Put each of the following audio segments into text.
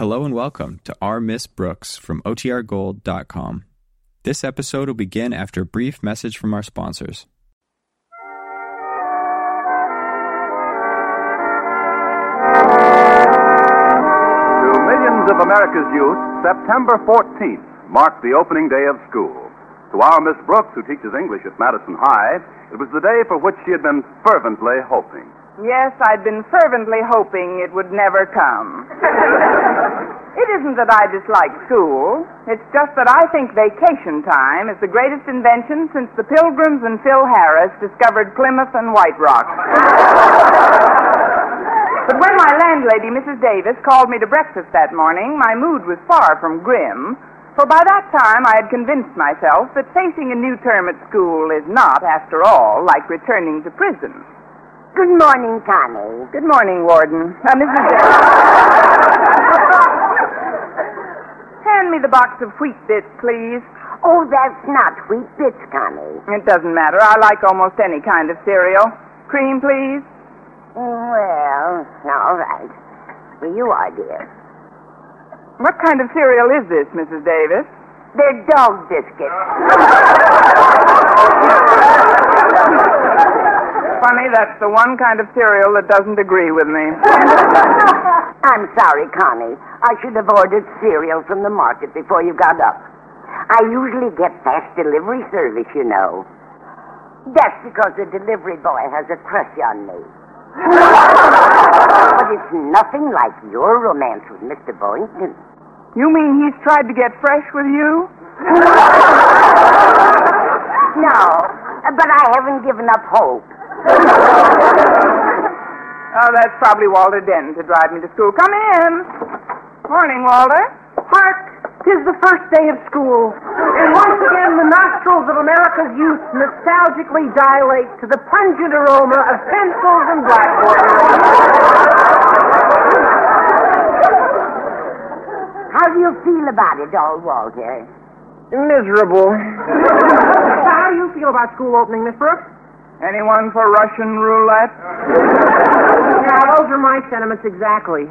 Hello and welcome to Our Miss Brooks from OTRGold.com. This episode will begin after a brief message from our sponsors. To millions of America's youth, September 14th marked the opening day of school. To our Miss Brooks, who teaches English at Madison High, it was the day for which she had been fervently hoping. Yes, I'd been fervently hoping it would never come. it isn't that I dislike school. It's just that I think vacation time is the greatest invention since the Pilgrims and Phil Harris discovered Plymouth and White Rock. but when my landlady, Mrs. Davis, called me to breakfast that morning, my mood was far from grim. For by that time I had convinced myself that facing a new term at school is not, after all, like returning to prison. Good morning, Connie. Good morning, Warden. Uh, Mrs. Hand me the box of wheat bits, please. Oh, that's not wheat bits, Connie. It doesn't matter. I like almost any kind of cereal. Cream, please. Well, all right. Here you are, dear. What kind of cereal is this, Mrs. Davis? They're dog biscuits. Funny, that's the one kind of cereal that doesn't agree with me. I'm sorry, Connie. I should have ordered cereal from the market before you got up. I usually get fast delivery service, you know. That's because the delivery boy has a crush on me. but it's nothing like your romance with Mr. Boynton. You mean he's tried to get fresh with you? No, but I haven't given up hope. Oh, that's probably Walter Denton to drive me to school. Come in. Morning, Walter. Hark! Tis the first day of school, and once again the nostrils of America's youth nostalgically dilate to the pungent aroma of pencils and blackboards. How do you feel about it all, Walter? Miserable. How do you feel about school opening, Miss Brooks? Anyone for Russian roulette? Yeah, those are my sentiments exactly.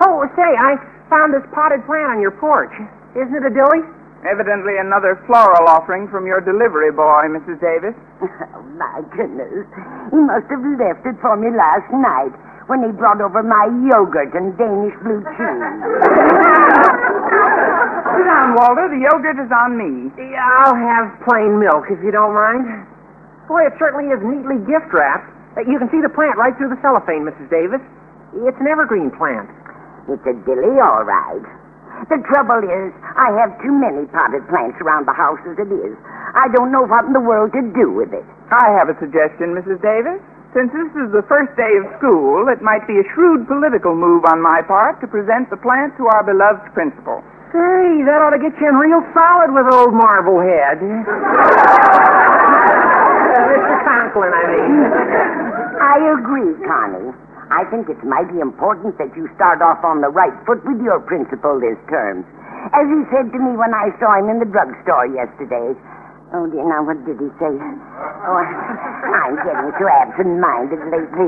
Oh, say, I found this potted plant on your porch. Isn't it a dilly? Evidently another floral offering from your delivery boy, Mrs. Davis. Oh, my goodness. He must have left it for me last night when he brought over my yogurt and Danish blue cheese. Sit down, Walter. The yogurt is on me. Yeah, I'll have plain milk if you don't mind. Boy, it certainly is neatly gift wrapped. Uh, You can see the plant right through the cellophane, Mrs. Davis. It's an evergreen plant. It's a dilly, all right. The trouble is, I have too many potted plants around the house as it is. I don't know what in the world to do with it. I have a suggestion, Mrs. Davis. Since this is the first day of school, it might be a shrewd political move on my part to present the plant to our beloved principal. Hey, that ought to get you in real solid with old Marblehead. Mr. Conklin, I mean. I agree, Connie. I think it's mighty important that you start off on the right foot with your principal this term. As he said to me when I saw him in the drugstore yesterday. Oh, dear, now what did he say? Oh, I'm getting so absent-minded lately.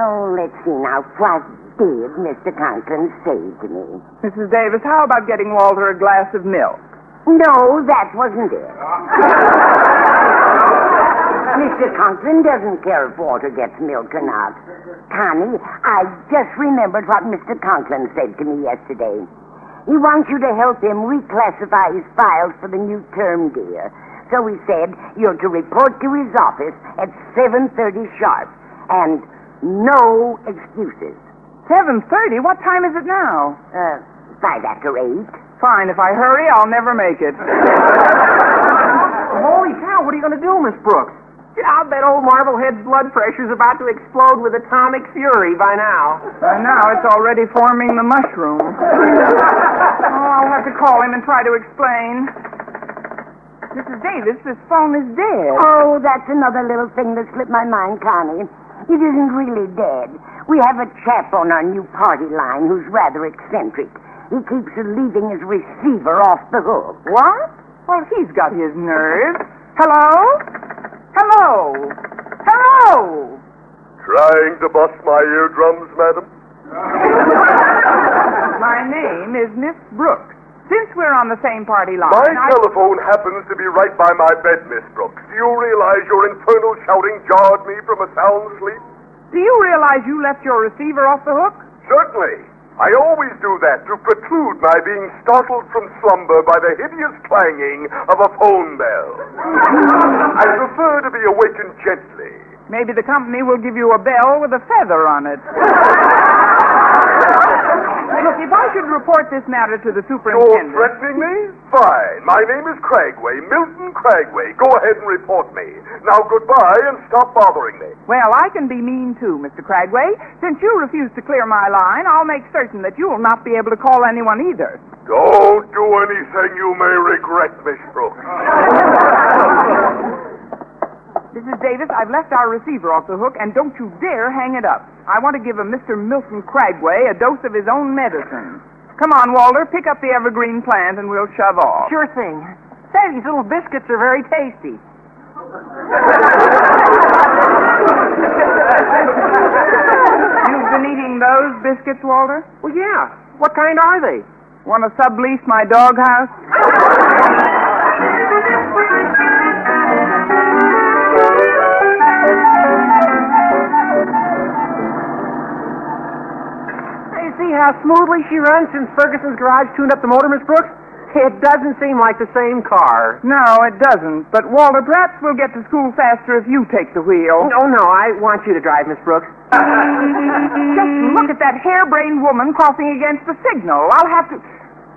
Oh, let's see now. What did Mr. Conklin say to me? Mrs. Davis, how about getting Walter a glass of milk? No, that wasn't it. Mr. Conklin doesn't care if Walter gets milk or not. Connie, I just remembered what Mr. Conklin said to me yesterday. He wants you to help him reclassify his files for the new term, dear. So he said you're to report to his office at 7.30 sharp. And no excuses. 7.30? What time is it now? Uh, five after eight. Fine. If I hurry, I'll never make it. Holy cow, what are you going to do, Miss Brooks? Yeah, I'll bet old Marblehead's blood pressure's about to explode with atomic fury by now. By now, it's already forming the mushroom. oh, I'll have to call him and try to explain. Mrs. Davis, this phone is dead. Oh, that's another little thing that slipped my mind, Connie. It isn't really dead. We have a chap on our new party line who's rather eccentric. He keeps leaving his receiver off the hook. What? Well, he's got his nerve. Hello? Hello? Hello? Trying to bust my eardrums, madam? My name is Miss Brooks. Since we're on the same party line, My I... telephone happens to be right by my bed, Miss Brooks. Do you realize your infernal shouting jarred me from a sound sleep? Do you realize you left your receiver off the hook? Certainly. I always do that to preclude my being startled from slumber by the hideous clanging of a phone bell. I prefer to be awakened gently. Maybe the company will give you a bell with a feather on it. Look, if I should report this matter to the superintendent. You're threatening me? Fine. My name is Cragway, Milton Cragway. Go ahead and report me. Now goodbye and stop bothering me. Well, I can be mean too, Mr. Cragway. Since you refuse to clear my line, I'll make certain that you will not be able to call anyone either. Don't do anything you may regret, Miss Brooks. Mrs. Davis, I've left our receiver off the hook, and don't you dare hang it up. I want to give a Mr. Milton Cragway a dose of his own medicine. Come on, Walter, pick up the evergreen plant and we'll shove off. Sure thing. Say, these little biscuits are very tasty. You've been eating those biscuits, Walter? Well, yeah. What kind are they? Want to sublease my doghouse? How smoothly she runs since Ferguson's garage tuned up the motor, Miss Brooks? It doesn't seem like the same car. No, it doesn't. But, Walter, perhaps we'll get to school faster if you take the wheel. Oh, no, I want you to drive, Miss Brooks. Just look at that harebrained woman crossing against the signal. I'll have to.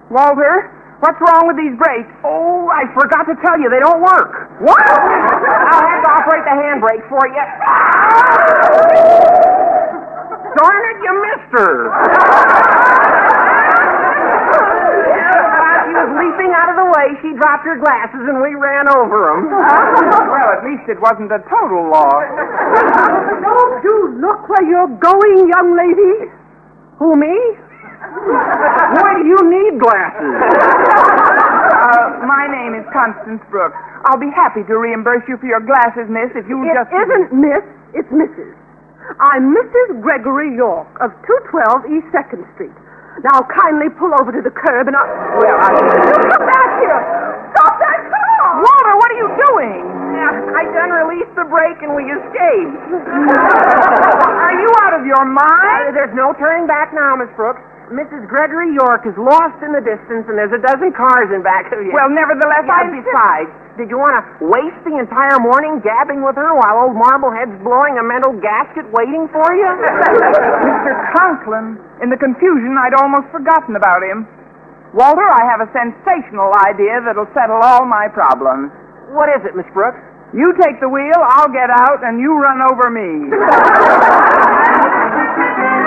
Walter, what's wrong with these brakes? Oh, I forgot to tell you, they don't work. What? I'll have to operate the handbrake for you. Darn it, you missed her. She was leaping out of the way. She dropped her glasses, and we ran over them. well, at least it wasn't a total loss. Don't you look where you're going, young lady? Who, me? Why do you need glasses? Uh, my name is Constance Brooks. I'll be happy to reimburse you for your glasses, miss, if you'll It just. isn't Miss, it's Mrs. I'm Mrs. Gregory York of 212 East 2nd Street. Now kindly pull over to the curb and I'll... Well, I. Come back here! Stop that car! Walter, what are you doing? I done released the brake, and we escaped. Are you out of your Uh, mind? there's no turning back now, Miss Brooks. Mrs. Gregory York is lost in the distance, and there's a dozen cars in back of you. Well, nevertheless, I. and besides, did you want to waste the entire morning gabbing with her while old Marblehead's blowing a mental gasket waiting for you? Mr. Conklin. In the confusion, I'd almost forgotten about him. Walter, I have a sensational idea that'll settle all my problems. what is it, Miss Brooks? You take the wheel, I'll get out, and you run over me.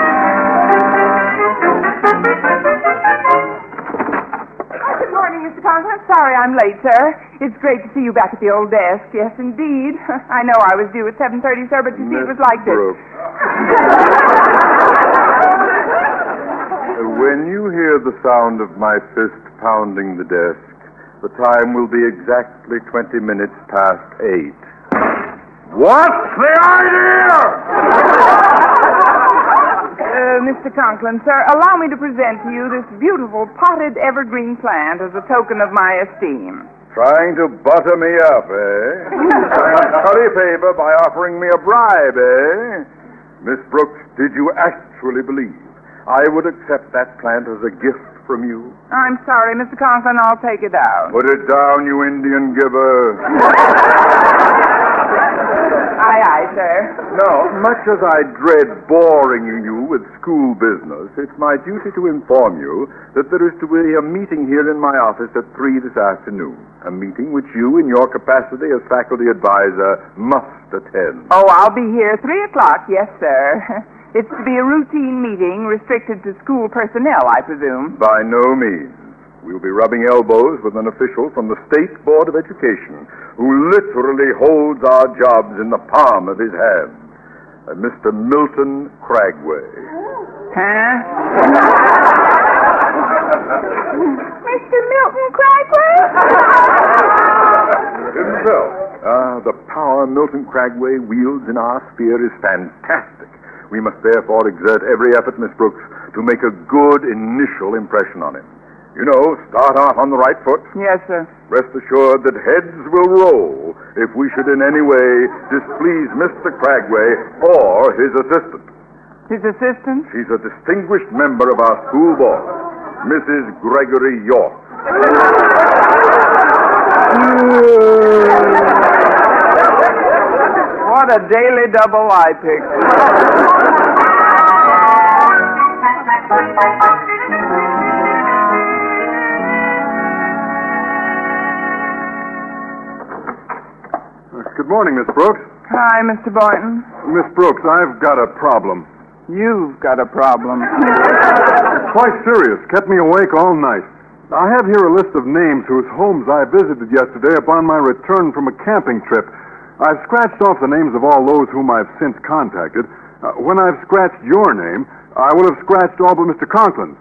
Good morning, Mr. Conklin. Sorry I'm late, sir. It's great to see you back at the old desk. Yes, indeed. I know I was due at 7.30, sir, but you see, it was like this. Brooks. when you hear the sound of my fist pounding the desk, the time will be exactly 20 minutes past 8. What's the idea? Uh, Mr. Conklin, sir, allow me to present to you this beautiful potted evergreen plant as a token of my esteem. Trying to butter me up, eh? Trying to curry favor by offering me a bribe, eh? Miss Brooks, did you actually believe I would accept that plant as a gift from you? I'm sorry, Mr. Conklin, I'll take it out. Put it down, you Indian giver. Aye, aye, sir. Now, much as I dread boring you with school business, it's my duty to inform you that there is to be a meeting here in my office at 3 this afternoon. A meeting which you, in your capacity as faculty advisor, must attend. Oh, I'll be here three o'clock, yes, sir. It's to be a routine meeting restricted to school personnel, I presume. By no means. We'll be rubbing elbows with an official from the State Board of Education who literally holds our jobs in the palm of his hand. Uh, Mr. Milton Cragway. Huh? Mr. Milton Cragway? Himself. Ah, the power Milton Cragway wields in our sphere is fantastic. We must therefore exert every effort, Miss Brooks, to make a good initial impression on him. You know, start off on the right foot. Yes, sir. Rest assured that heads will roll if we should in any way displease Mr. Cragway or his assistant. His assistant? She's a distinguished member of our school board, Mrs. Gregory York. What a daily double I picked. Good morning, Miss Brooks. Hi, Mr. Boynton. Miss Brooks, I've got a problem. You've got a problem. Quite serious. Kept me awake all night. I have here a list of names whose homes I visited yesterday upon my return from a camping trip. I've scratched off the names of all those whom I've since contacted. Uh, when I've scratched your name, I will have scratched all but Mr. Conklin.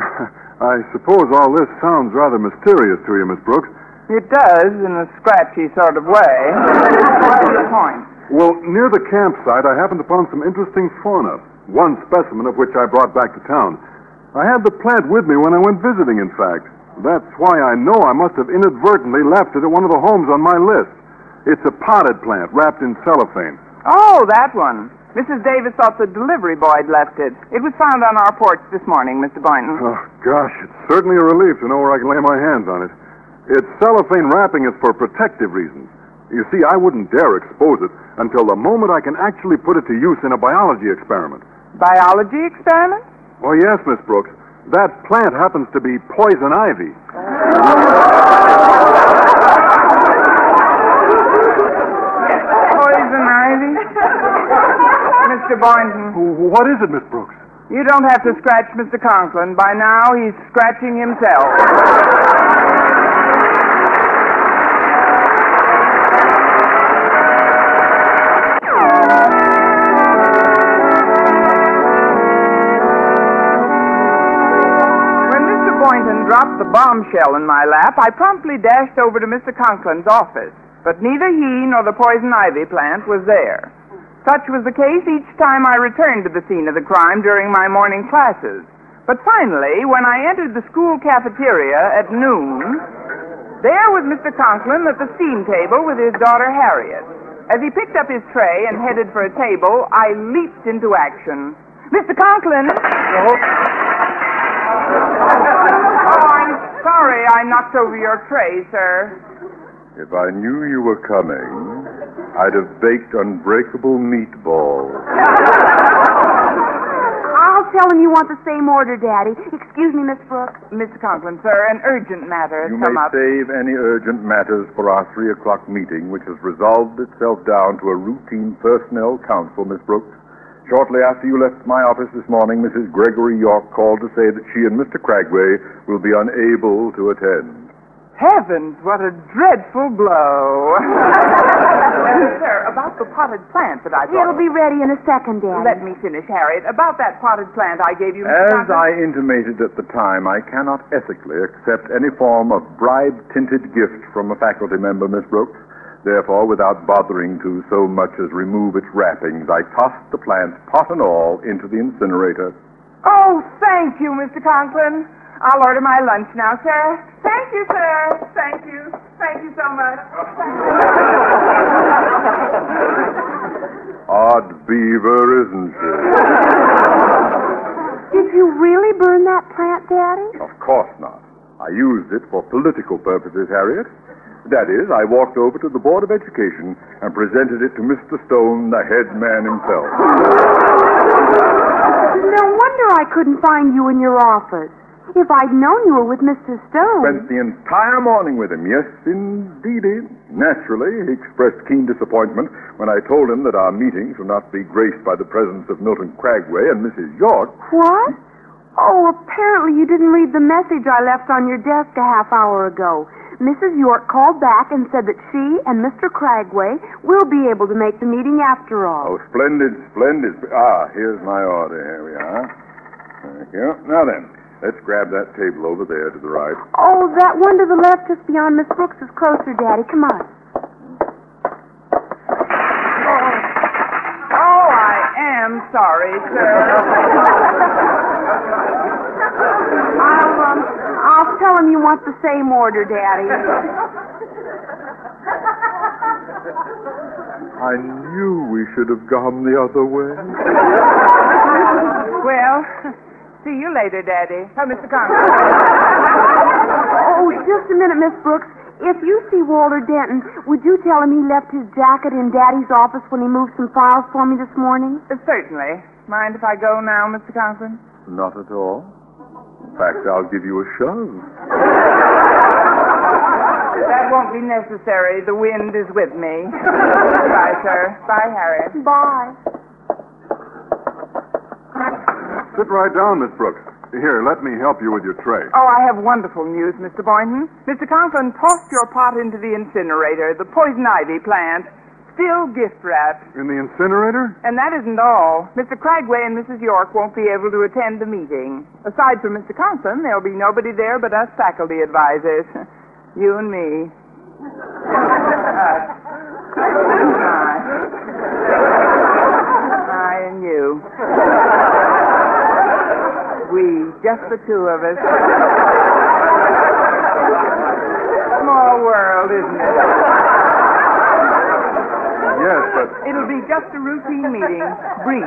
I suppose all this sounds rather mysterious to you, Miss Brooks. It does, in a scratchy sort of way. What's the point? Well, near the campsite, I happened upon some interesting fauna, one specimen of which I brought back to town. I had the plant with me when I went visiting, in fact. That's why I know I must have inadvertently left it at one of the homes on my list. It's a potted plant wrapped in cellophane. Oh, that one. Mrs. Davis thought the delivery boy had left it. It was found on our porch this morning, Mr. Boynton. Oh, gosh, it's certainly a relief to know where I can lay my hands on it. Its cellophane wrapping is for protective reasons. You see, I wouldn't dare expose it until the moment I can actually put it to use in a biology experiment. Biology experiment? Oh, yes, Miss Brooks. That plant happens to be poison ivy. Poison ivy? Mr. Boynton, What is it, Miss Brooks? you don't have to scratch Mr. Conklin. By now, he's scratching himself. Dropped the bombshell in my lap, I promptly dashed over to Mr. Conklin's office. But neither he nor the poison ivy plant was there. Such was the case each time I returned to the scene of the crime during my morning classes. But finally, when I entered the school cafeteria at noon, there was Mr. Conklin at the steam table with his daughter Harriet. As he picked up his tray and headed for a table, I leaped into action. Mr. Conklin! Oh, sorry I knocked over your tray, sir. If I knew you were coming, I'd have baked unbreakable meatballs. I'll tell him you want the same order, Daddy. Excuse me, Miss Brooks. Mr. Conklin, sir, an urgent matter has You come may up. save any urgent matters for our three o'clock meeting, which has resolved itself down to a routine personnel council, Miss Brooks. Shortly after you left my office this morning, Mrs. Gregory York called to say that she and Mr. Cragway will be unable to attend. Heavens, what a dreadful blow. sir, about the potted plant that I brought. It'll be ready in a second, Daddy. Let me finish, Harriet. About that potted plant I gave you, Mr. As Conklin. I intimated at the time, I cannot ethically accept any form of bribe-tinted gift from a faculty member, Miss Brooks. Therefore, without bothering to so much as remove its wrappings, I tossed the plant, pot and all, into the incinerator. Oh, thank you, Mr. Conklin. I'll order my lunch now, sir. Thank you, sir. Thank you. Thank you so much. Odd beaver, isn't it? Did you really burn that plant, Daddy? Of course not. I used it for political purposes, Harriet. That is, I walked over to the Board of Education and presented it to Mr. Stone, the head man himself. No wonder I couldn't find you in your office. If I'd known you were with Mr. Stone. Spent the entire morning with him. Yes, indeedy. Naturally, he expressed keen disappointment when I told him that our meetings would not be graced by the presence of Milton Cragway and Mrs. York. What? Oh, apparently you didn't read the message I left on your desk a half hour ago. Mrs. York called back and said that she and Mr. Cragway will be able to make the meeting after all. Oh, splendid, splendid. Ah, here's my order. Here we are. Thank you. Now then, let's grab that table over there to the right. Oh, that one to the left just beyond Miss Brooks is closer, Daddy. Come on. Oh, I am I'm sorry, sir. I'll, um, I'll tell him you want the same order, Daddy. I knew we should have gone the other way. Well, see you later, Daddy. Oh, Mr. Conklin. Oh, just a minute, Miss Brooks. If you see Walter Denton, would you tell him he left his jacket in Daddy's office when he moved some files for me this morning? Uh, Certainly. Mind if I go now, Mr. Conklin? Not at all. In fact, I'll give you a shove. That won't be necessary. The wind is with me. Bye, sir. Bye, Harry. Bye. Sit right down, Miss Brooks. Here, let me help you with your tray. Oh, I have wonderful news, Mr. Boynton. Mr. Conklin tossed your pot into the incinerator, the poison ivy plant, still gift wrapped. In the incinerator? And that isn't all. Mr. Cragway and Mrs. York won't be able to attend the meeting. Aside from Mr. Conklin, there'll be nobody there but us faculty advisors. You and me. I and you. We, just the two of us. Small world, isn't it? Yes, but It'll be just a routine meeting, brief.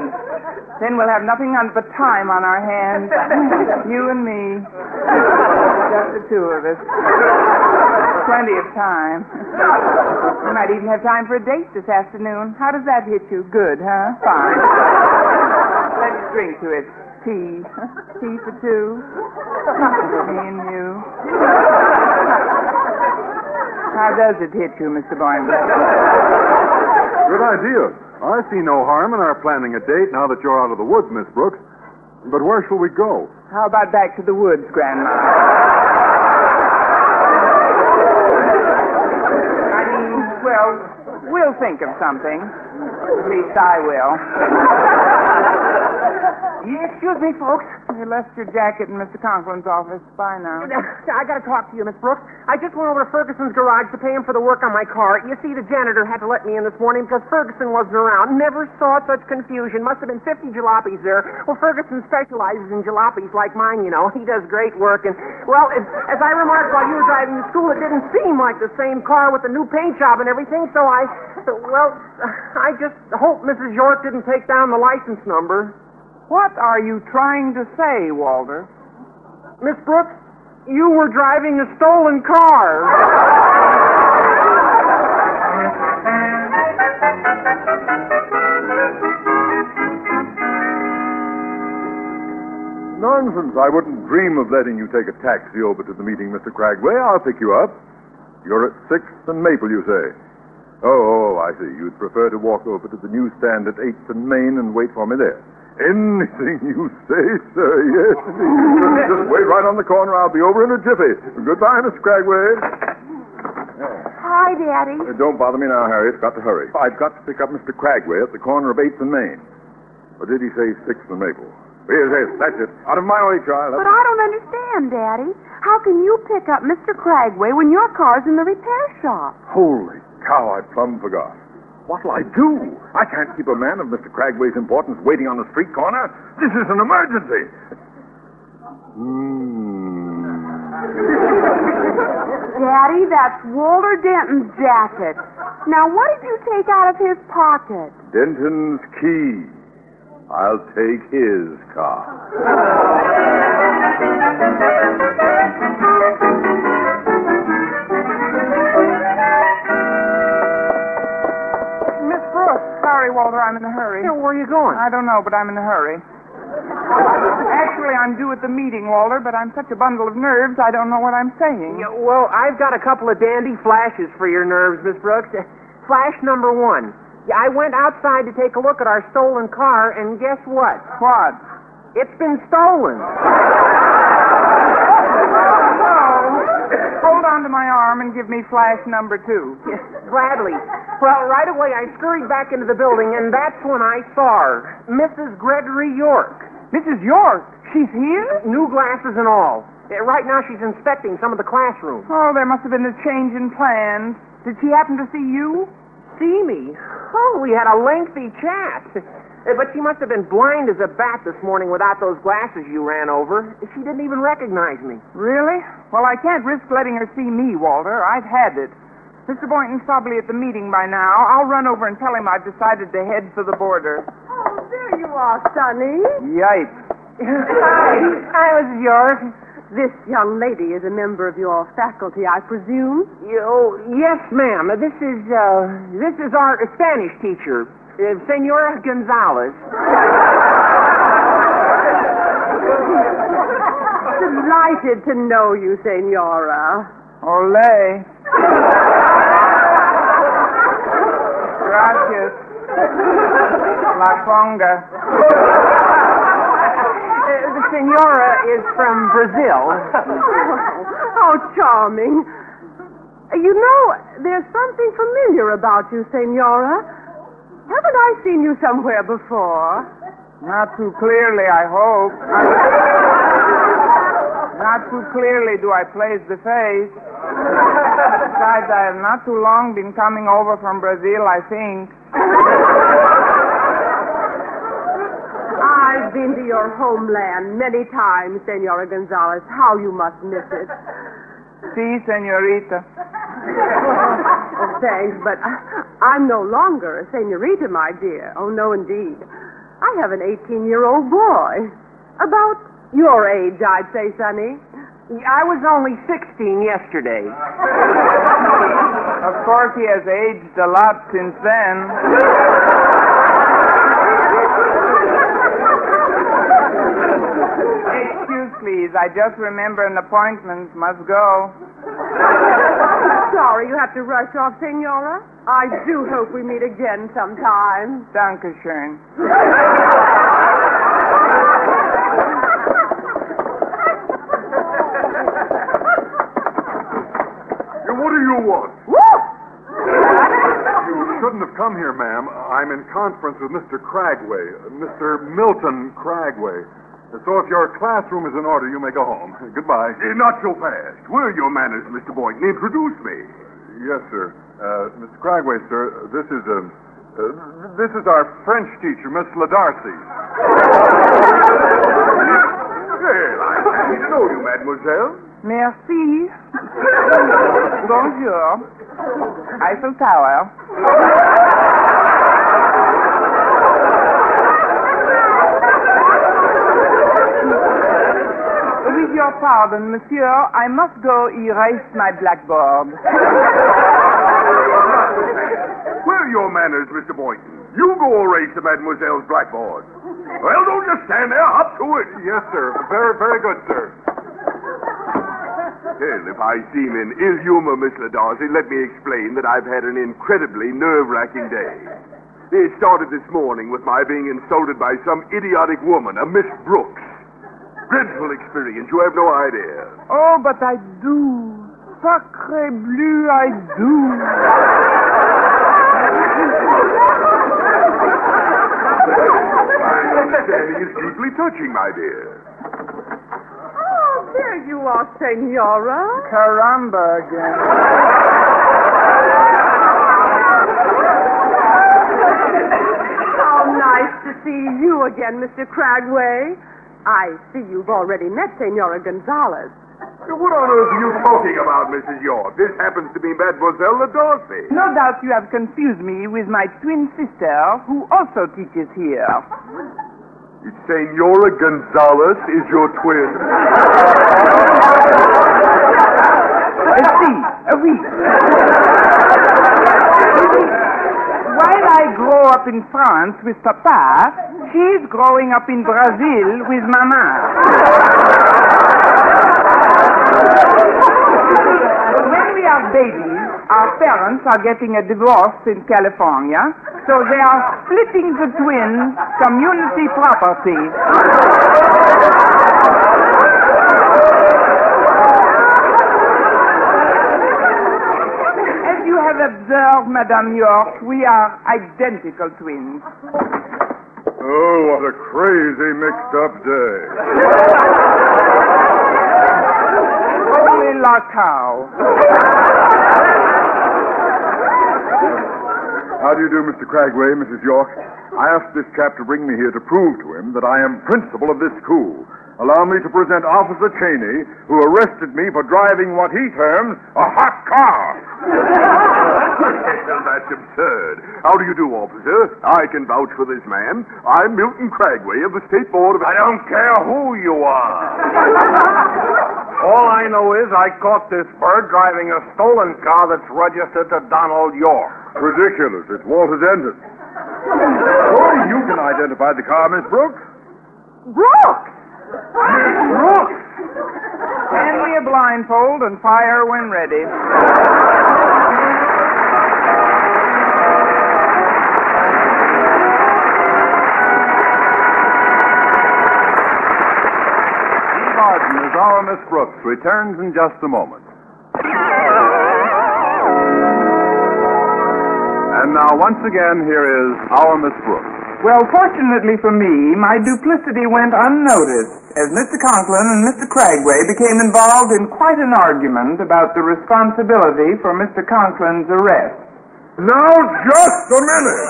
Then we'll have nothing on but time on our hands. You and me. Just the two of us. Plenty of time. We might even have time for a date this afternoon. How does that hit you? Good, huh? Fine. Let's drink to it. Tea. Tea for two. Me and you. How does it hit you, Mr. Boynton? Good idea. I see no harm in our planning a date now that you're out of the woods, Miss Brooks. But where shall we go? How about back to the woods, Grandma? I mean, well, we'll think of something. At least I will. Excuse me, folks. You left your jacket in Mr. Conklin's office. Bye now. I gotta talk to you, Miss Brooks. I just went over to Ferguson's garage to pay him for the work on my car. You see, the janitor had to let me in this morning because Ferguson wasn't around. Never saw such confusion. Must have been 50 jalopies there. Well, Ferguson specializes in jalopies like mine, you know. He does great work. And, well, as, as I remarked while you were driving to school, it didn't seem like the same car with the new paint job and everything, so I, well, I just hope Mrs. York didn't take down the license number. What are you trying to say, Walter? Miss Brooks, you were driving a stolen car. Nonsense. I wouldn't dream of letting you take a taxi over to the meeting, Mr. Cragway. I'll pick you up. You're at 6th and Maple, you say? Oh, oh, I see. You'd prefer to walk over to the newsstand at 8th and Main and wait for me there. Anything you say, sir, yes. Just wait right on the corner. I'll be over in a jiffy. Goodbye, Mr. Cragway. Hi, Daddy. Uh, don't bother me now, Harriet. Got to hurry. I've got to pick up Mr. Cragway at the corner of 8th and Main. Or did he say 6th and Maple? Yes, yes, that's it. Out of my way, child. But I don't understand, Daddy. How can you pick up Mr. Cragway when your car's in the repair shop? Holy cow, I plumb forgot. What'll I do? I can't keep a man of Mr. Cragway's importance waiting on the street corner. This is an emergency. Hmm. Daddy, that's Walter Denton's jacket. Now, what did you take out of his pocket? Denton's key. I'll take his car. Sorry, Walter, I'm in a hurry. Yeah, where are you going? I don't know, but I'm in a hurry. Actually, I'm due at the meeting, Walter, but I'm such a bundle of nerves, I don't know what I'm saying. Yeah, well, I've got a couple of dandy flashes for your nerves, Miss Brooks. Flash number one. Yeah, I went outside to take a look at our stolen car, and guess what? What? It's been stolen. Hold on to my arm and give me flash number two. Yeah, gladly. Well, right away I scurried back into the building, and that's when I saw her, Mrs. Gregory York. Mrs. York, she's here? New glasses and all. Uh, now she's inspecting some of the classrooms. Oh, there must have been a change in plans. Did she happen to see you? See me? Oh, we had a lengthy chat. But she must have been blind as a bat this morning without those glasses you ran over. She didn't even recognize me. Really? Well, I can't risk letting her see me, Walter. I've had it. Mr. Boynton's probably at the meeting by now. I'll run over and tell him I've decided to head for the border. Oh, there you are, Sonny. Yipes. Hi. Hi, Mrs. York. This young lady is a member of your faculty, I presume. Oh, yes, ma'am. This is, uh, this is our Spanish teacher, uh, Senora Gonzalez. Delighted to know you, Senora. Ole. Gracias. La conga. Uh, the senora is from Brazil. How charming. You know, there's something familiar about you, Senora. Haven't I seen you somewhere before? Not too clearly, I hope. Not too clearly do I place the face. Besides, I have not too long been coming over from Brazil, I think. I've been to your homeland many times, Senora Gonzalez. How you must miss it. Si, senorita. Thanks, but I- I'm no longer a senorita, my dear. Oh, no, indeed. I have an 18 year old boy. About your age, I'd say, Sonny. I was only 16 yesterday. Of course, he has aged a lot since then. Excuse, please. I just remember an appointment. Must go. Sorry you have to rush off, Senora. I do hope we meet again sometime. Dankeschön. Yeah, what do you want? You shouldn't have come here, ma'am. I'm in conference with Mr. Cragway, uh, Mr. Milton Cragway. So if your classroom is in order, you may go home. Goodbye. Eh, not so fast. Where are your manners, Mr. Boynton? Introduce me. Yes, sir. Uh, Mr. Cragway, sir, this is um, uh, this is our French teacher, Miss Ladarcy. Well, I'm happy to know you, mademoiselle. Merci. Bonjour. Eiffel Tower. With your pardon, monsieur, I must go erase my blackboard. Where are your manners, Mr. Boynton? You go erase the mademoiselle's blackboard. Well, don't just stand there. Hop to it. Yes, sir. Very, very good, sir. Well, if I seem in ill humor, Miss LaDarcy, let me explain that I've had an incredibly nerve-wracking day. It started this morning with my being insulted by some idiotic woman, a Miss Brooks. Dreadful experience. You have no idea. Oh, but I do. Sacre bleu, I do. My understanding is deeply touching, my dear. Oh, there you are, Senora. Caramba again. How nice to see you again, Mr. Cragway. I see you've already met Senora Gonzalez. What on earth are you talking about, Mrs. York? This happens to be Mademoiselle LaDarcy. No doubt you have confused me with my twin sister, who also teaches here. Senora Gonzalez is your twin. Uh, si, uh, oui. While I up in France with Papa, she's growing up in Brazil with Mama. When we are babies, our parents are getting a divorce in California, so they are splitting the twin community property. As you have observed, Madame York, we are identical twins. Oh, what a crazy mixed up day. Only la cow. How do you do, Mr. Cragway, Mrs. York? I asked this chap to bring me here to prove to him that I am principal of this school. Allow me to present Officer Cheney, who arrested me for driving what he terms a hot car. Well, that's absurd. How do you do, officer? I can vouch for this man. I'm Milton Cragway of the State Board of... I don't care who you are. All I know is I caught this bird driving a stolen car that's registered to Donald York. Ridiculous. It's Walter Denton. Surely you can identify the car, Miss Brooks. Brooks! Miss Brooks! Hand me a blindfold and fire when ready. Arden as our Miss Brooks returns in just a moment. And now, once again, here is our Miss Brooks. Well, fortunately for me, my duplicity went unnoticed as Mr. Conklin and Mr. Cragway became involved in quite an argument about the responsibility for Mr. Conklin's arrest. Now, just a minute.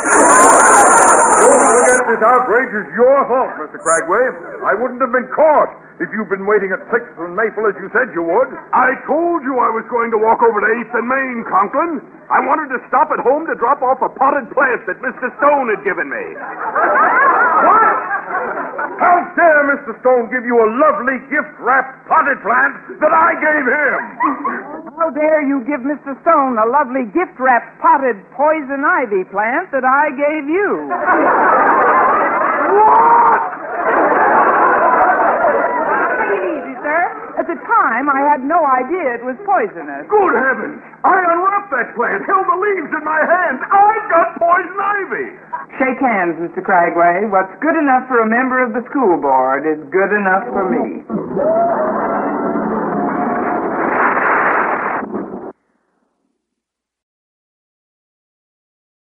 Don't forget this outrage is your fault, Mr. Cragway. I wouldn't have been caught if you've been waiting at Sixth and Maple as you said you would. I told you I was going to walk over to 8th and Main, Conklin. I wanted to stop at home to drop off a potted plant that Mr. Stone had given me. What? How dare Mr. Stone give you a lovely gift-wrapped potted plant that I gave him? How dare you give Mr. Stone a lovely gift wrapped potted poison ivy plant that I gave you? What? Take it easy, sir. At the time, I had no idea it was poisonous. Good heavens! I unwrapped that plant, held the leaves in my hand. I've got poison ivy. Shake hands, Mr. Cragway. What's good enough for a member of the school board is good enough for me.